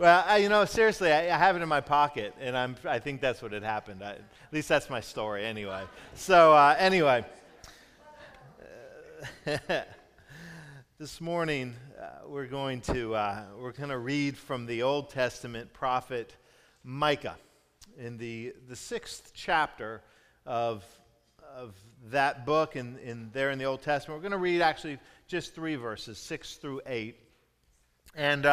Well, I, you know, seriously, I, I, have it in my pocket, and I'm, I think that's what had happened. I, at least that's my story, anyway. So, uh, anyway, this morning uh, we're going to uh, we're going to read from the Old Testament prophet Micah in the the sixth chapter of of that book, and in, in there in the Old Testament. We're going to read actually just three verses, six through eight, and.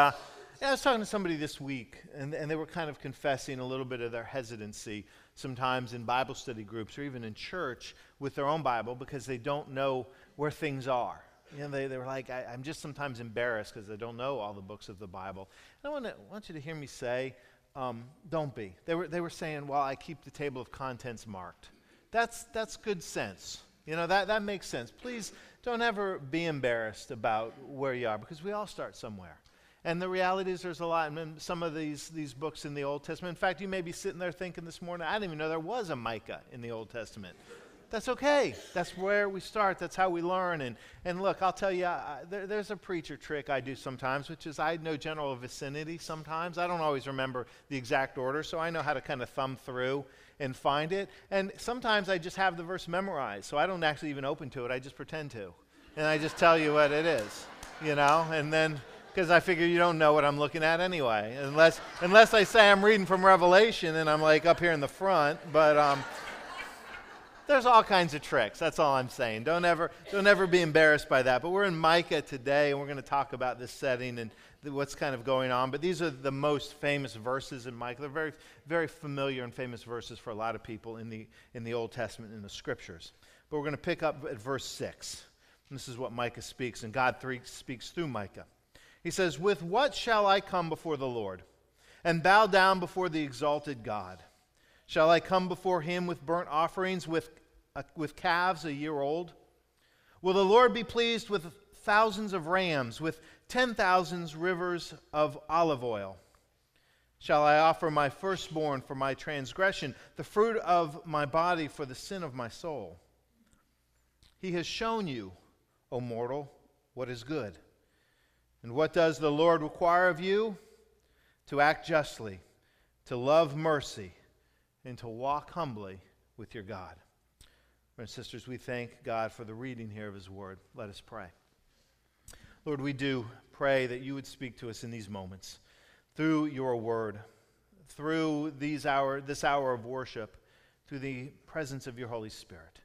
I was talking to somebody this week, and, and they were kind of confessing a little bit of their hesitancy sometimes in Bible study groups or even in church with their own Bible because they don't know where things are. You know, they, they were like, I, am just sometimes embarrassed because I don't know all the books of the Bible. And I want, to, want you to hear me say, um, don't be. They were, they were saying, well, I keep the table of contents marked. That's, that's good sense. You know, that, that makes sense. Please don't ever be embarrassed about where you are because we all start somewhere. And the reality is, there's a lot in some of these, these books in the Old Testament. In fact, you may be sitting there thinking this morning, I didn't even know there was a Micah in the Old Testament. That's okay. That's where we start. That's how we learn. And, and look, I'll tell you, I, there, there's a preacher trick I do sometimes, which is I know general vicinity sometimes. I don't always remember the exact order, so I know how to kind of thumb through and find it. And sometimes I just have the verse memorized, so I don't actually even open to it. I just pretend to. And I just tell you what it is, you know? And then because I figure you don't know what I'm looking at anyway, unless unless I say I'm reading from Revelation and I'm like up here in the front. But um, there's all kinds of tricks. That's all I'm saying. Don't ever don't ever be embarrassed by that. But we're in Micah today, and we're going to talk about this setting and what's kind of going on. But these are the most famous verses in Micah. They're very very familiar and famous verses for a lot of people in the in the Old Testament in the Scriptures. But we're going to pick up at verse six. And this is what Micah speaks, and God three, speaks through Micah. He says, With what shall I come before the Lord and bow down before the exalted God? Shall I come before him with burnt offerings, with, uh, with calves a year old? Will the Lord be pleased with thousands of rams, with ten thousands rivers of olive oil? Shall I offer my firstborn for my transgression, the fruit of my body for the sin of my soul? He has shown you, O mortal, what is good. And what does the Lord require of you? To act justly, to love mercy, and to walk humbly with your God. Brothers and sisters, we thank God for the reading here of His Word. Let us pray. Lord, we do pray that you would speak to us in these moments through your Word, through these hour, this hour of worship, through the presence of your Holy Spirit,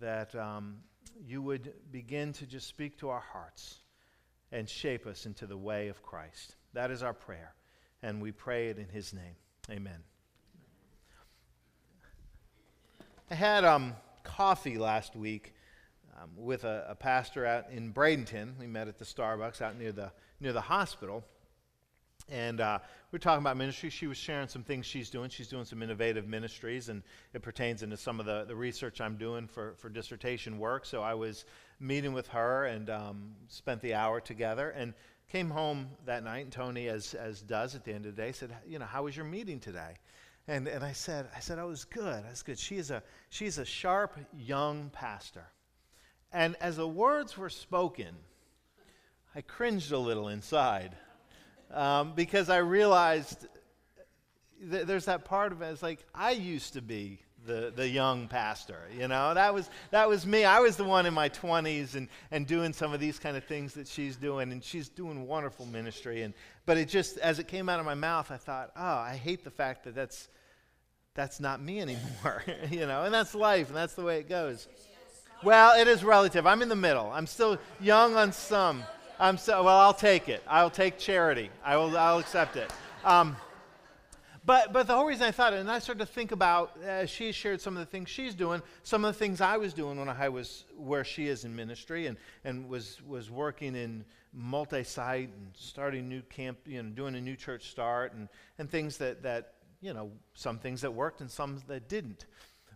that um, you would begin to just speak to our hearts and shape us into the way of Christ. That is our prayer, and we pray it in His name. Amen. I had um, coffee last week um, with a, a, pastor out in Bradenton. We met at the Starbucks out near the near the hospital, and uh, we were talking about ministry. She was sharing some things she's doing. She's doing some innovative ministries, and it pertains into some of the, the research I'm doing for, for dissertation work. So I was meeting with her and um, spent the hour together and came home that night. And Tony, as, as does at the end of the day, said, You know, how was your meeting today? And, and I said, I said, I was good. I was good. She is a, she's a sharp young pastor. And as the words were spoken, I cringed a little inside um, because I realized th- there's that part of it. It's like I used to be the, the young pastor. You know, that was, that was me. I was the one in my 20s and, and doing some of these kind of things that she's doing, and she's doing wonderful ministry. And, but it just, as it came out of my mouth, I thought, oh, I hate the fact that that's, that's not me anymore. you know, and that's life, and that's the way it goes. Well, it is relative. I'm in the middle. I'm still young on some. I'm so, well, I'll take it. I'll take charity. I will, I'll accept it. Um, but, but the whole reason I thought, it, and I started to think about, as she shared some of the things she's doing, some of the things I was doing when I was where she is in ministry and, and was, was working in multi site and starting new camp, you know, doing a new church start and, and things that, that, you know, some things that worked and some that didn't.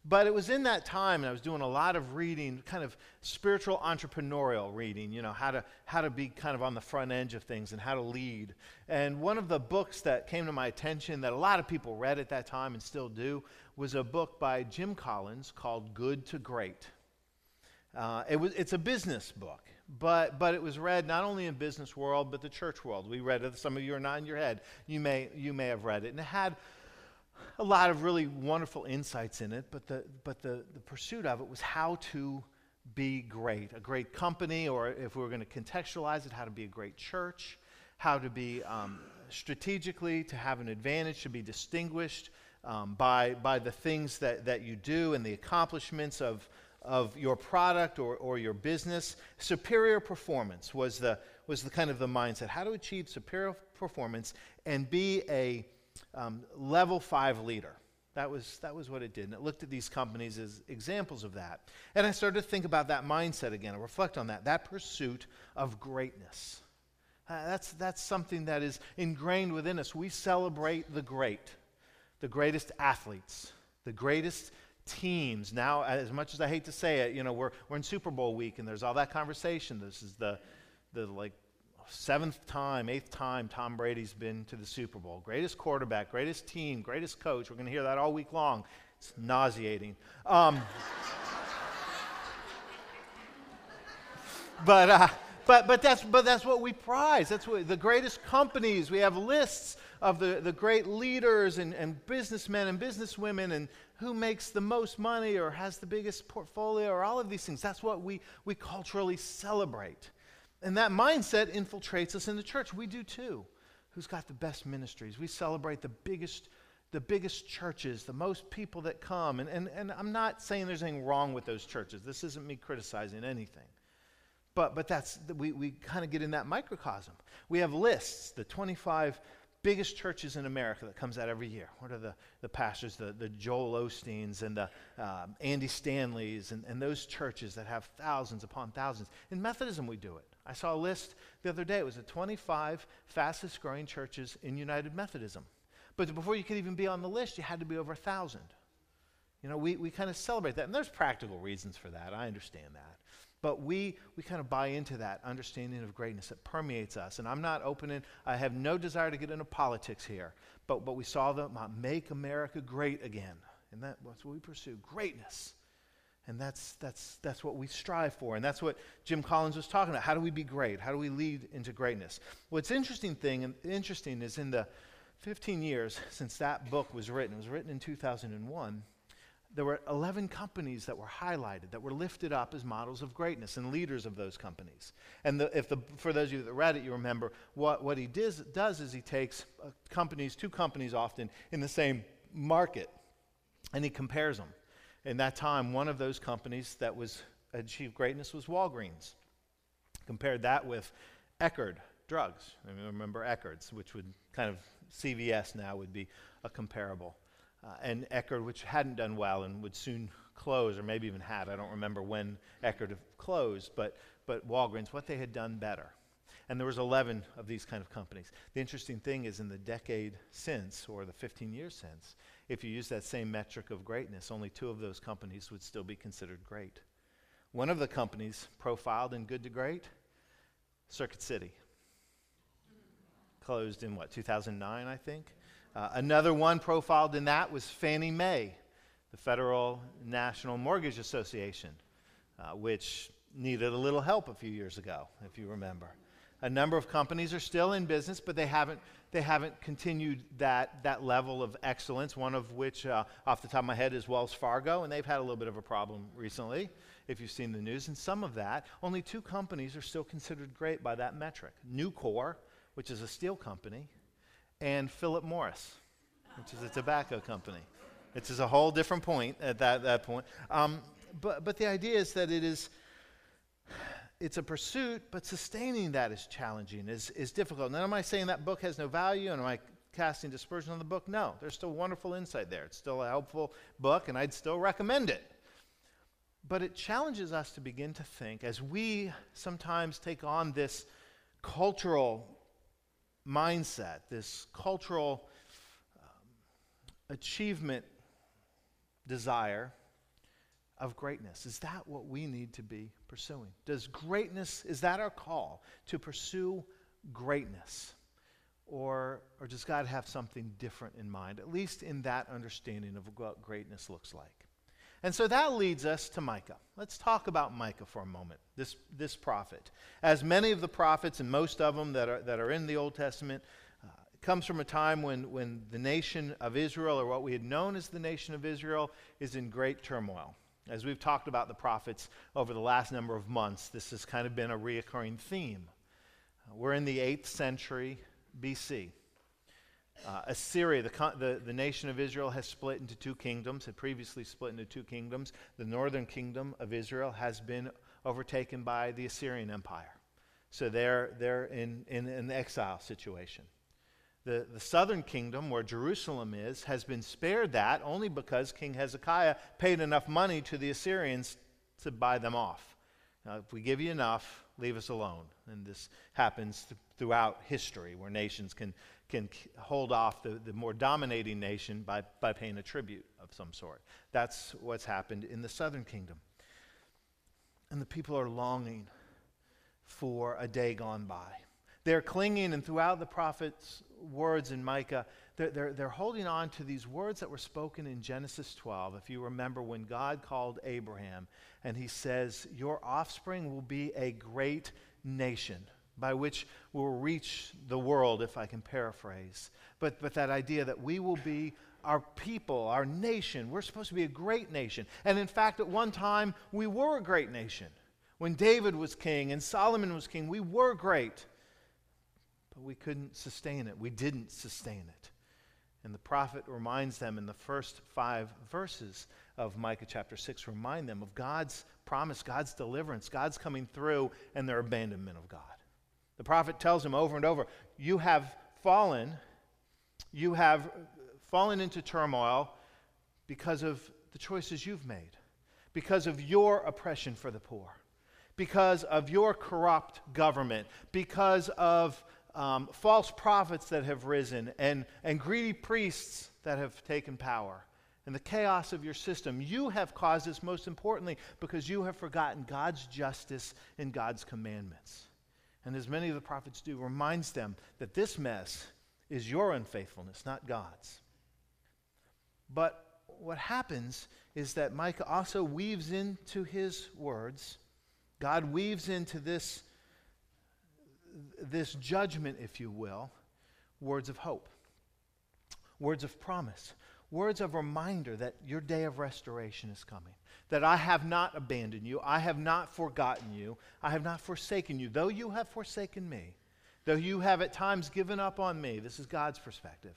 But it was in that time, and I was doing a lot of reading, kind of spiritual entrepreneurial reading, you know, how to, how to be kind of on the front edge of things and how to lead. And one of the books that came to my attention that a lot of people read at that time and still do was a book by Jim Collins called Good to Great. Uh, it was, it's a business book, but, but it was read not only in business world, but the church world. We read it. Some of you are nodding your head. You may, you may have read it. And it had a lot of really wonderful insights in it, but the, but the, the pursuit of it was how to be great. A great company, or if we were going to contextualize it, how to be a great church, how to be um, strategically, to have an advantage, to be distinguished um, by, by the things that, that you do and the accomplishments of, of your product or, or your business. Superior performance was the, was the kind of the mindset. How to achieve superior performance and be a um, level five leader. That was, that was what it did. And it looked at these companies as examples of that. And I started to think about that mindset again and reflect on that, that pursuit of greatness. Uh, that's, that's something that is ingrained within us. We celebrate the great, the greatest athletes, the greatest teams. Now, as much as I hate to say it, you know, we're, we're in Super Bowl week and there's all that conversation. This is the, the like seventh time, eighth time Tom Brady's been to the Super Bowl. Greatest quarterback, greatest team, greatest coach. We're going to hear that all week long. It's nauseating. Um, but, uh, but, but, that's, but that's what we prize. That's what the greatest companies. We have lists of the, the great leaders and, and businessmen and businesswomen and who makes the most money or has the biggest portfolio or all of these things. That's what we, we culturally celebrate. And that mindset infiltrates us in the church. We do too. Who's got the best ministries? We celebrate the biggest, the biggest churches, the most people that come. And, and, and I'm not saying there's anything wrong with those churches. This isn't me criticizing anything. But, but that's, we, we kind of get in that microcosm. We have lists, the 25 biggest churches in America that comes out every year. What are the, the pastors, the, the Joel Osteens and the um, Andy Stanleys and, and those churches that have thousands upon thousands. In Methodism, we do it. I saw a list the other day. It was the 25 fastest growing churches in United Methodism. But before you could even be on the list, you had to be over a 1,000. You know, we, we kind of celebrate that. And there's practical reasons for that. I understand that. But we, we kind of buy into that understanding of greatness that permeates us. And I'm not opening, I have no desire to get into politics here. But, but we saw the uh, Make America Great Again. And that, that's what we pursue greatness. And that's, that's, that's what we strive for. And that's what Jim Collins was talking about. How do we be great? How do we lead into greatness? What's interesting thing and interesting is in the 15 years since that book was written, it was written in 2001, there were 11 companies that were highlighted, that were lifted up as models of greatness and leaders of those companies. And the, if the, for those of you that read it, you remember what, what he does, does is he takes uh, companies, two companies often, in the same market, and he compares them. In that time, one of those companies that was achieved greatness was Walgreens. Compared that with Eckerd drugs. I mean, remember Eckerd's, which would kind of CVS now would be a comparable uh, and Eckerd, which hadn't done well and would soon close, or maybe even had. I don't remember when Eckerd closed, but, but Walgreens, what they had done better. And there was 11 of these kind of companies. The interesting thing is in the decade since, or the 15 years since, if you use that same metric of greatness, only two of those companies would still be considered great. One of the companies profiled in Good to Great, Circuit City. Closed in what, 2009, I think? Uh, another one profiled in that was Fannie Mae, the Federal National Mortgage Association, uh, which needed a little help a few years ago, if you remember. A number of companies are still in business, but they haven't, they haven't continued that, that level of excellence, one of which, uh, off the top of my head, is Wells Fargo, and they've had a little bit of a problem recently, if you've seen the news. And some of that, only two companies are still considered great by that metric Nucor, which is a steel company, and Philip Morris, which is a tobacco company. It's a whole different point at that, that point. Um, but, but the idea is that it is it's a pursuit, but sustaining that is challenging, is, is difficult. Now, am I saying that book has no value and am I casting dispersion on the book? No, there's still wonderful insight there. It's still a helpful book, and I'd still recommend it. But it challenges us to begin to think as we sometimes take on this cultural mindset, this cultural um, achievement desire of greatness. Is that what we need to be pursuing? Does greatness, is that our call to pursue greatness? Or, or does God have something different in mind, at least in that understanding of what greatness looks like? And so that leads us to Micah. Let's talk about Micah for a moment, this, this prophet. As many of the prophets, and most of them that are, that are in the Old Testament, uh, comes from a time when, when the nation of Israel, or what we had known as the nation of Israel, is in great turmoil. As we've talked about the prophets over the last number of months, this has kind of been a reoccurring theme. We're in the 8th century BC. Uh, Assyria, the, the, the, nation of Israel, has split into two kingdoms, had previously split into two kingdoms. The northern kingdom of Israel has been overtaken by the Assyrian Empire. So they're, they're in, in an exile situation. The, the southern kingdom, where Jerusalem is, has been spared that only because King Hezekiah paid enough money to the Assyrians to buy them off. Now, if we give you enough, leave us alone. And this happens th- throughout history where nations can can hold off the, the more dominating nation by, by paying a tribute of some sort. That's what's happened in the southern kingdom. And the people are longing for a day gone by. They're clinging, and throughout the prophet's words in Micah, they're, they're, they're holding on to these words that were spoken in Genesis 12. If you remember when God called Abraham, and he says, Your offspring will be a great nation by which we'll reach the world, if I can paraphrase. But, but that idea that we will be our people, our nation. We're supposed to be a great nation. And in fact, at one time, we were a great nation. When David was king and Solomon was king, we were great. We couldn't sustain it. We didn't sustain it. And the prophet reminds them in the first five verses of Micah chapter 6, remind them of God's promise, God's deliverance, God's coming through, and their abandonment of God. The prophet tells them over and over, You have fallen, you have fallen into turmoil because of the choices you've made, because of your oppression for the poor, because of your corrupt government, because of um, false prophets that have risen and, and greedy priests that have taken power and the chaos of your system. You have caused this, most importantly, because you have forgotten God's justice and God's commandments and as many of the prophets do, reminds them that this mess is your unfaithfulness, not God's. But what happens is that Micah also weaves into his words, God weaves into this, this judgment, if you will, words of hope, words of promise, words of reminder that your day of restoration is coming that I have not abandoned you, I have not forgotten you, I have not forsaken you. Though you have forsaken me, though you have at times given up on me, this is God's perspective,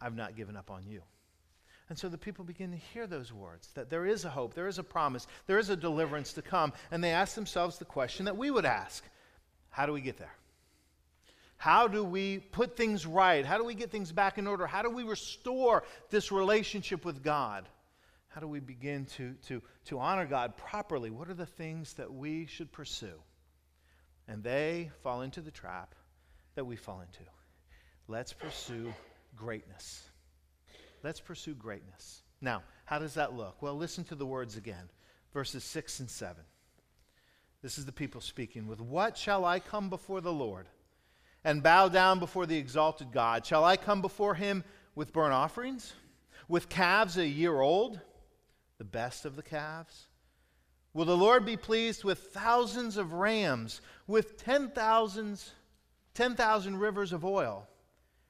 I've not given up on you. And so the people begin to hear those words that there is a hope, there is a promise, there is a deliverance to come. And they ask themselves the question that we would ask How do we get there? How do we put things right? How do we get things back in order? How do we restore this relationship with God? How do we begin to, to, to honor God properly? What are the things that we should pursue? And they fall into the trap that we fall into. Let's pursue greatness. Let's pursue greatness. Now, how does that look? Well, listen to the words again, verses 6 and 7. This is the people speaking. With what shall I come before the Lord and bow down before the exalted God? Shall I come before him with burnt offerings, with calves a year old? the best of the calves? Will the Lord be pleased with thousands of rams, with 10,000 10, rivers of oil?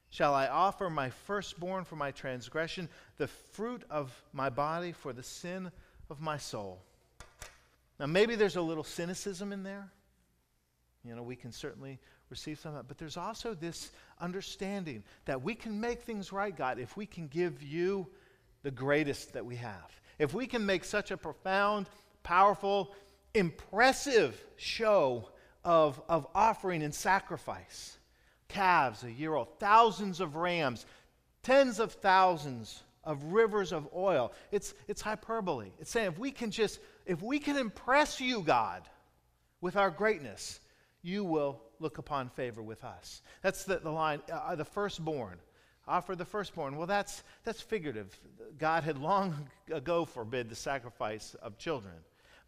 Shall I offer my firstborn for my transgression, the fruit of my body for the sin of my soul? Now, maybe there's a little cynicism in there. You know, we can certainly receive some of that. But there's also this understanding that we can make things right, God, if we can give you the greatest that we have if we can make such a profound, powerful, impressive show of, of offering and sacrifice calves a year old, thousands of rams, tens of thousands of rivers of oil. It's, it's hyperbole. It's saying if we can just, if we can impress you, God, with our greatness, you will look upon favor with us. That's the, the line, uh, the firstborn offer the firstborn. Well, that's, that's figurative. God had long ago forbid the sacrifice of children.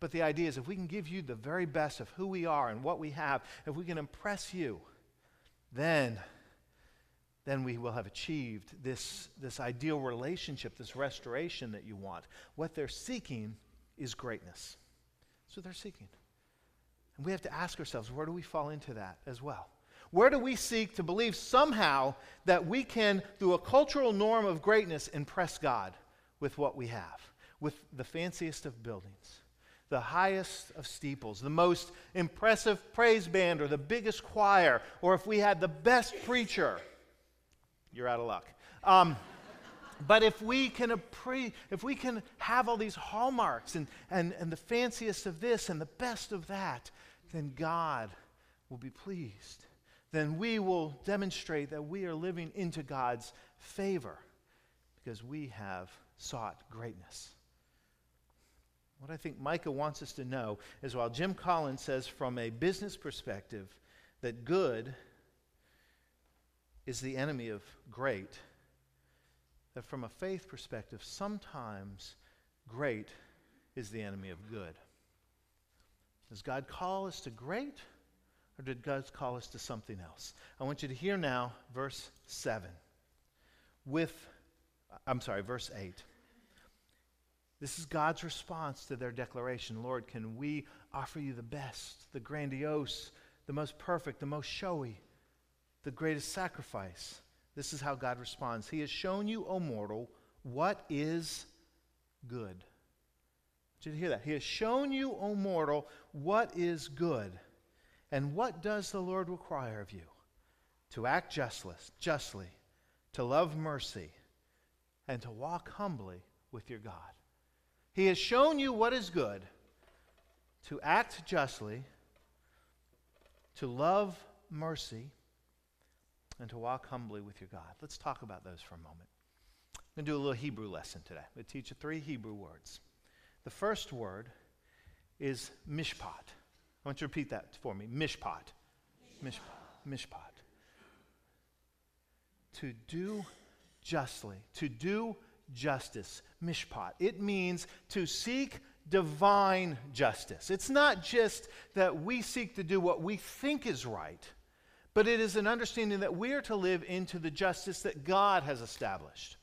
But the idea is if we can give you the very best of who we are and what we have, if we can impress you, then, then we will have achieved this, this ideal relationship, this restoration that you want. What they're seeking is greatness. That's what they're seeking. And we have to ask ourselves where do we fall into that as well? Where do we seek to believe somehow that we can, through a cultural norm of greatness, impress God with what we have, with the fanciest of buildings, the highest of steeples, the most impressive praise band, or the biggest choir, or if we had the best preacher? you're out of luck. Um, but if we can appre- if we can have all these hallmarks and, and, and the fanciest of this and the best of that, then God will be pleased. Then we will demonstrate that we are living into God's favor because we have sought greatness. What I think Micah wants us to know is while Jim Collins says, from a business perspective, that good is the enemy of great, that from a faith perspective, sometimes great is the enemy of good. Does God call us to great, or did God call us to something else? I want you to hear now verse 7. With, I'm sorry, verse 8. This is God's response to their declaration Lord, can we offer you the best, the grandiose, the most perfect, the most showy? the greatest sacrifice. This is how God responds He has shown you, O mortal, what is good. Did you hear that? He has shown you, O mortal, what is good. And what does the Lord require of you? To act justly, justly, to love mercy, and to walk humbly with your God. He has shown you what is good, to act justly, to love mercy, and to walk humbly with your God. Let's talk about those for a moment. I'm going to do a little Hebrew lesson today. I'm going to teach you three Hebrew words. The first word is mishpat. I want you to repeat that for me. Mishpat. Mishpat. Mishpat. To do justly, to do justice. Mishpat. It means to seek divine justice. It's not just that we seek to do what we think is right but it is an understanding that we are to live into the justice that God has established.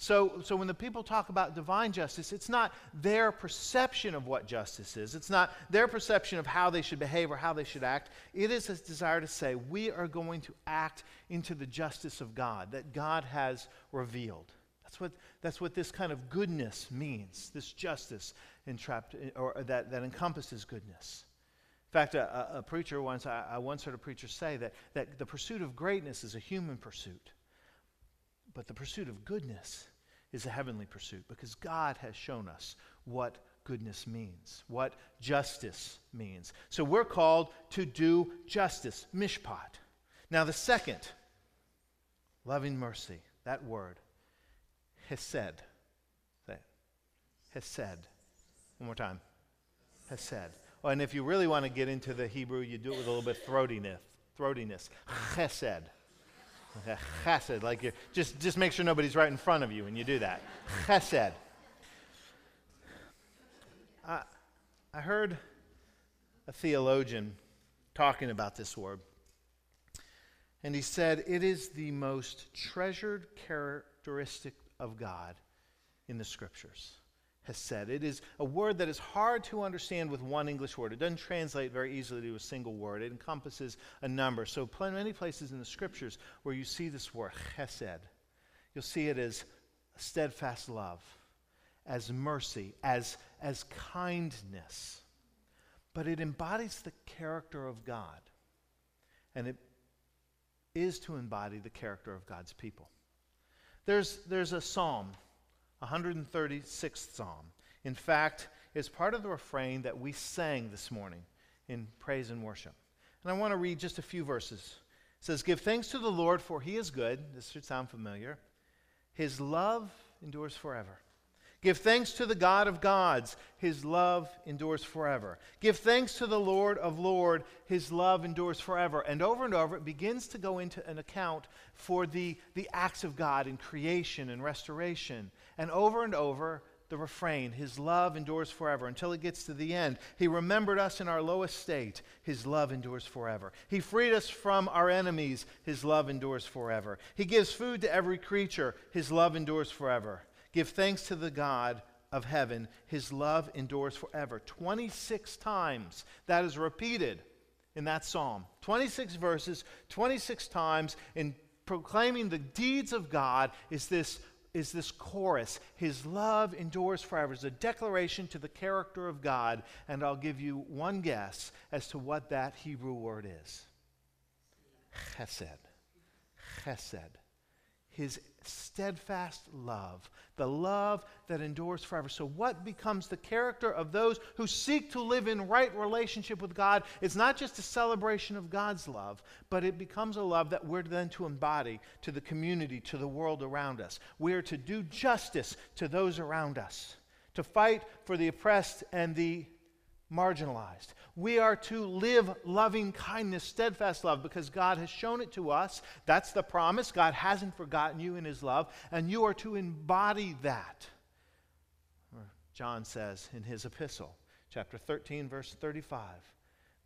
So, so when the people talk about divine justice, it's not their perception of what justice is. It's not their perception of how they should behave or how they should act. It is a desire to say, we are going to act into the justice of God that God has revealed. That's what, that's what this kind of goodness means, this justice entrapped, or that, that encompasses goodness. In fact, a, a preacher once, I, I once heard a preacher say that, that the pursuit of greatness is a human pursuit, but the pursuit of goodness is a heavenly pursuit because God has shown us what goodness means, what justice means. So we're called to do justice, mishpat. Now, the second, loving mercy, that word, hesed. Say it. Hesed. One more time. Hesed. And if you really want to get into the Hebrew, you do it with a little bit of throatiness. Throatiness. Chesed. Chesed. Like you just just make sure nobody's right in front of you when you do that. Chesed. I, I heard a theologian talking about this word. And he said, It is the most treasured characteristic of God in the scriptures chesed. It is a word that is hard to understand with one English word. It doesn't translate very easily to a single word. It encompasses a number. So, many places in the scriptures where you see this word, chesed, you'll see it as steadfast love, as mercy, as, as kindness. But it embodies the character of God. And it is to embody the character of God's people. There's, there's a psalm 136th Psalm. In fact, it's part of the refrain that we sang this morning in praise and worship. And I want to read just a few verses. It says, Give thanks to the Lord, for he is good. This should sound familiar. His love endures forever. Give thanks to the God of gods. His love endures forever. Give thanks to the Lord of lords. His love endures forever. And over and over, it begins to go into an account for the, the acts of God in creation and restoration. And over and over, the refrain, His love endures forever, until it gets to the end. He remembered us in our lowest state. His love endures forever. He freed us from our enemies. His love endures forever. He gives food to every creature. His love endures forever. Give thanks to the God of heaven. His love endures forever. 26 times that is repeated in that psalm. 26 verses, 26 times in proclaiming the deeds of God is this is this chorus His love endures forever. It's a declaration to the character of God. And I'll give you one guess as to what that Hebrew word is Chesed. Chesed his steadfast love, the love that endures forever. So, what becomes the character of those who seek to live in right relationship with God? It's not just a celebration of God's love, but it becomes a love that we're then to embody to the community, to the world around us. We're to do justice to those around us, to fight for the oppressed and the marginalized. We are to live loving kindness, steadfast love, because God has shown it to us. That's the promise. God hasn't forgotten you in his love, and you are to embody that. John says in his epistle, chapter 13, verse 35,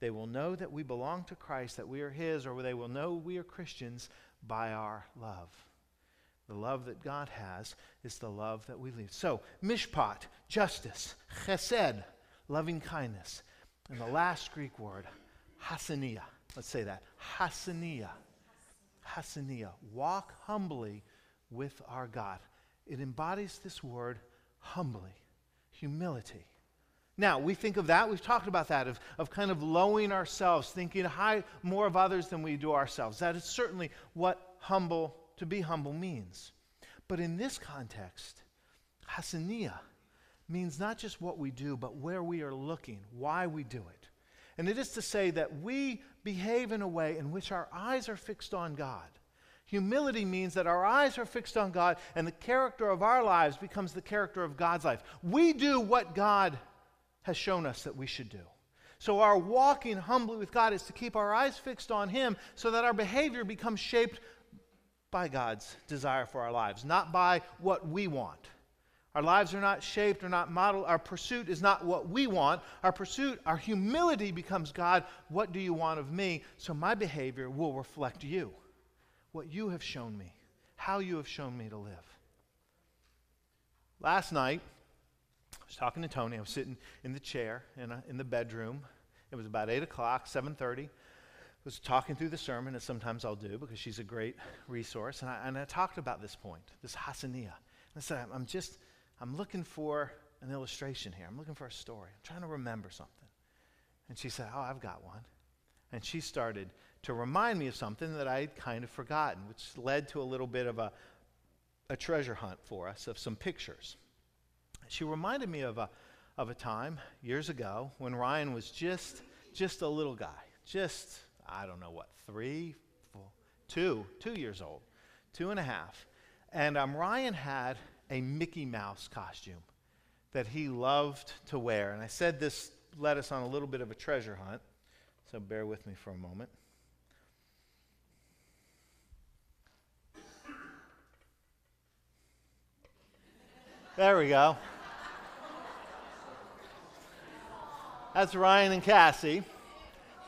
they will know that we belong to Christ, that we are his, or they will know we are Christians by our love. The love that God has is the love that we lead. So, mishpat, justice, chesed, loving kindness. And the last Greek word, hasania. Let's say that. Hasania. Hasania. Walk humbly with our God. It embodies this word humbly, humility. Now, we think of that, we've talked about that, of, of kind of lowering ourselves, thinking high more of others than we do ourselves. That is certainly what humble, to be humble means. But in this context, hasania means not just what we do, but where we are looking, why we do it. And it is to say that we behave in a way in which our eyes are fixed on God. Humility means that our eyes are fixed on God and the character of our lives becomes the character of God's life. We do what God has shown us that we should do. So, our walking humbly with God is to keep our eyes fixed on Him so that our behavior becomes shaped by God's desire for our lives, not by what we want. Our lives are not shaped or not modeled. Our pursuit is not what we want. Our pursuit, our humility becomes God, what do you want of me? So my behavior will reflect you, what you have shown me, how you have shown me to live. Last night, I was talking to Tony. I was sitting in the chair in, a, in the bedroom. It was about 8 o'clock, 7.30. I was talking through the sermon, as sometimes I'll do because she's a great resource. And I, and I talked about this point, this hasania. I said, I'm just I'm looking for an illustration here. I'm looking for a story. I'm trying to remember something. And she said, Oh, I've got one. And she started to remind me of something that I had kind of forgotten, which led to a little bit of a, a treasure hunt for us of some pictures. She reminded me of a, of a time years ago when Ryan was just, just a little guy, just, I don't know what, three, four, two, two years old, two and a half. And um, Ryan had a Mickey Mouse costume that he loved to wear. And I said this led us on a little bit of a treasure hunt, so bear with me for a moment. There we go. That's Ryan and Cassie.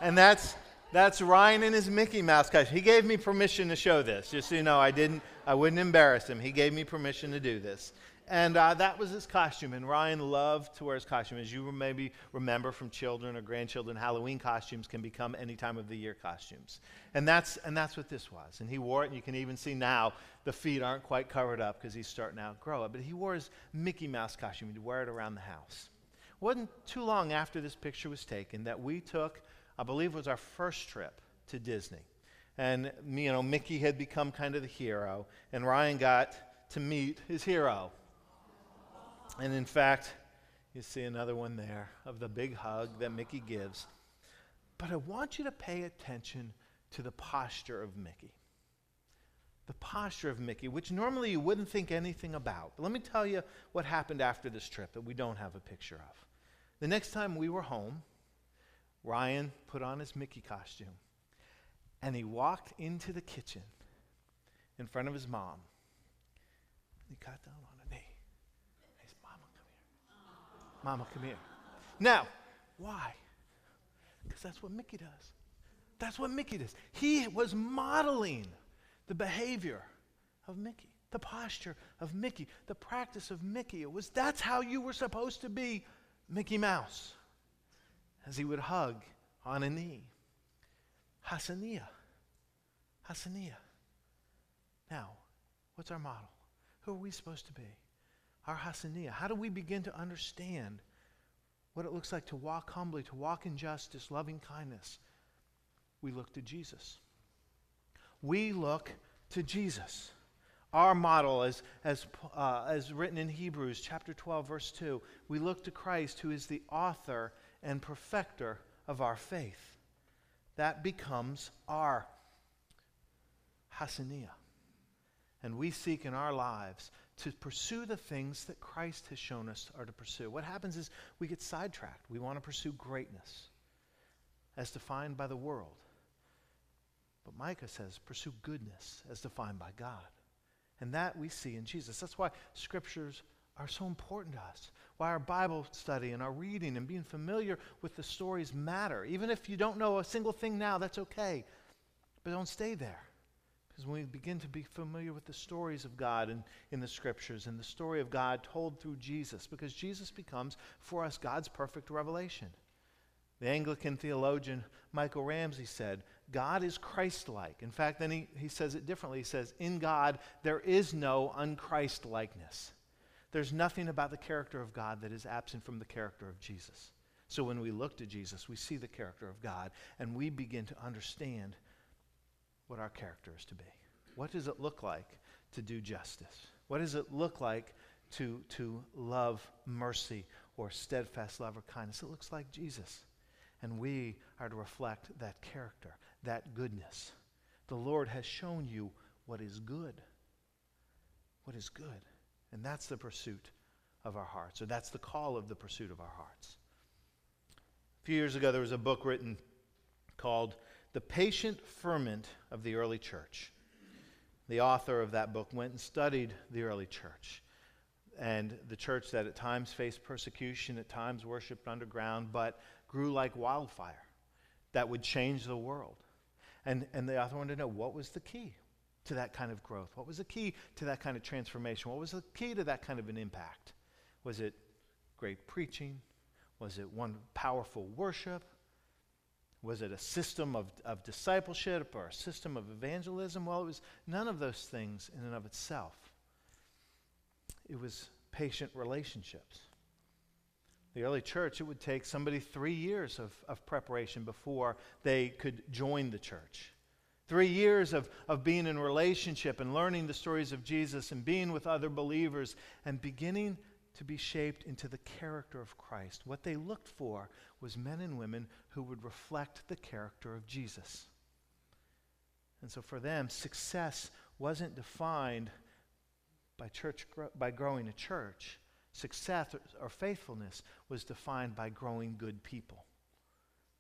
And that's that's Ryan in his Mickey Mouse costume. He gave me permission to show this, just so you know. I didn't I wouldn't embarrass him. He gave me permission to do this. And uh, that was his costume. And Ryan loved to wear his costume. As you maybe remember from children or grandchildren, Halloween costumes can become any time of the year costumes. And that's, and that's what this was. And he wore it, and you can even see now the feet aren't quite covered up because he's starting to outgrow it. But he wore his Mickey Mouse costume. He'd wear it around the house. It wasn't too long after this picture was taken that we took, I believe it was our first trip to Disney and you know Mickey had become kind of the hero, and Ryan got to meet his hero. And in fact, you see another one there of the big hug that Mickey gives. But I want you to pay attention to the posture of Mickey. The posture of Mickey, which normally you wouldn't think anything about. But let me tell you what happened after this trip that we don't have a picture of. The next time we were home, Ryan put on his Mickey costume and he walked into the kitchen in front of his mom. He got down on a knee. He said, Mama, come here. Mama, come here. Now, why? Because that's what Mickey does. That's what Mickey does. He was modeling the behavior of Mickey, the posture of Mickey, the practice of Mickey. It was that's how you were supposed to be Mickey Mouse as he would hug on a knee. Hassania. Hassania. Now, what's our model? Who are we supposed to be? Our Hassania. How do we begin to understand what it looks like to walk humbly, to walk in justice, loving kindness? We look to Jesus. We look to Jesus. Our model, as, as, uh, as written in Hebrews chapter 12, verse 2, we look to Christ, who is the author and perfecter of our faith. That becomes our Hassania. And we seek in our lives to pursue the things that Christ has shown us are to pursue. What happens is we get sidetracked. We want to pursue greatness as defined by the world. But Micah says, pursue goodness as defined by God. And that we see in Jesus. That's why scriptures are so important to us. Why our Bible study and our reading and being familiar with the stories matter. Even if you don't know a single thing now, that's okay. But don't stay there. Because when we begin to be familiar with the stories of God in, in the scriptures and the story of God told through Jesus, because Jesus becomes for us God's perfect revelation. The Anglican theologian Michael Ramsey said, God is Christ like. In fact, then he, he says it differently. He says, In God, there is no unchrist likeness. There's nothing about the character of God that is absent from the character of Jesus. So when we look to Jesus, we see the character of God and we begin to understand what our character is to be. What does it look like to do justice? What does it look like to, to love mercy or steadfast love or kindness? It looks like Jesus. And we are to reflect that character, that goodness. The Lord has shown you what is good. What is good. And that's the pursuit of our hearts, or that's the call of the pursuit of our hearts. A few years ago, there was a book written called The Patient Ferment of the Early Church. The author of that book went and studied the early church and the church that at times faced persecution, at times worshiped underground, but grew like wildfire that would change the world. And, and the author wanted to know what was the key to that kind of growth? What was the key to that kind of transformation? What was the key to that kind of an impact? Was it great preaching? Was it one powerful worship? Was it a system of, of discipleship or a system of evangelism? Well, it was none of those things in and of itself. It was patient relationships. The early church, it would take somebody three years of, of preparation before they could join the church. Three years of, of being in relationship and learning the stories of Jesus and being with other believers and beginning to be shaped into the character of Christ. What they looked for was men and women who would reflect the character of Jesus. And so for them, success wasn't defined by, church, by growing a church. Success or faithfulness was defined by growing good people.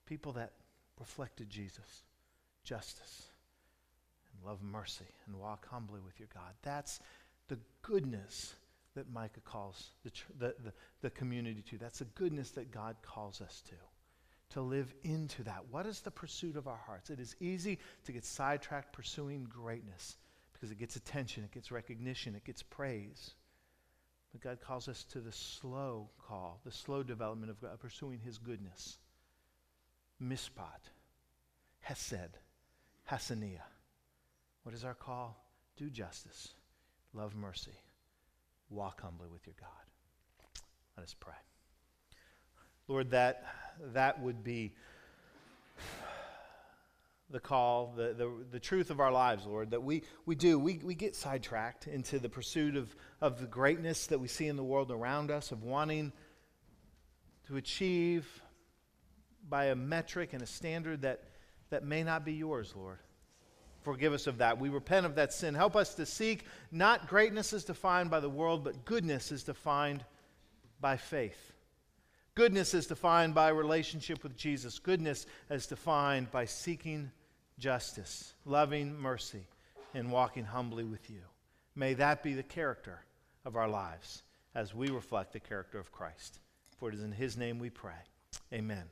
People that reflected Jesus, justice, love mercy, and walk humbly with your God. That's the goodness that Micah calls the, the, the, the, community to. That's the goodness that God calls us to. To live into that. What is the pursuit of our hearts? It is easy to get sidetracked pursuing greatness because it gets attention, it gets recognition, it gets praise. But God calls us to the slow call, the slow development of God, pursuing His goodness. Mishpat, Hesed, Hassania. What is our call? Do justice, love mercy, walk humbly with your God. Let us pray. Lord, that, that would be the call, the, the, the truth of our lives, Lord, that we, we do. We, we get sidetracked into the pursuit of, of the greatness that we see in the world around us, of wanting to achieve by a metric and a standard that, that may not be yours, Lord forgive us of that. We repent of that sin. Help us to seek not greatness as defined by the world, but goodness is defined by faith. Goodness is defined by relationship with Jesus. Goodness is defined by seeking justice, loving mercy, and walking humbly with you. May that be the character of our lives as we reflect the character of Christ. For it is in his name we pray. Amen.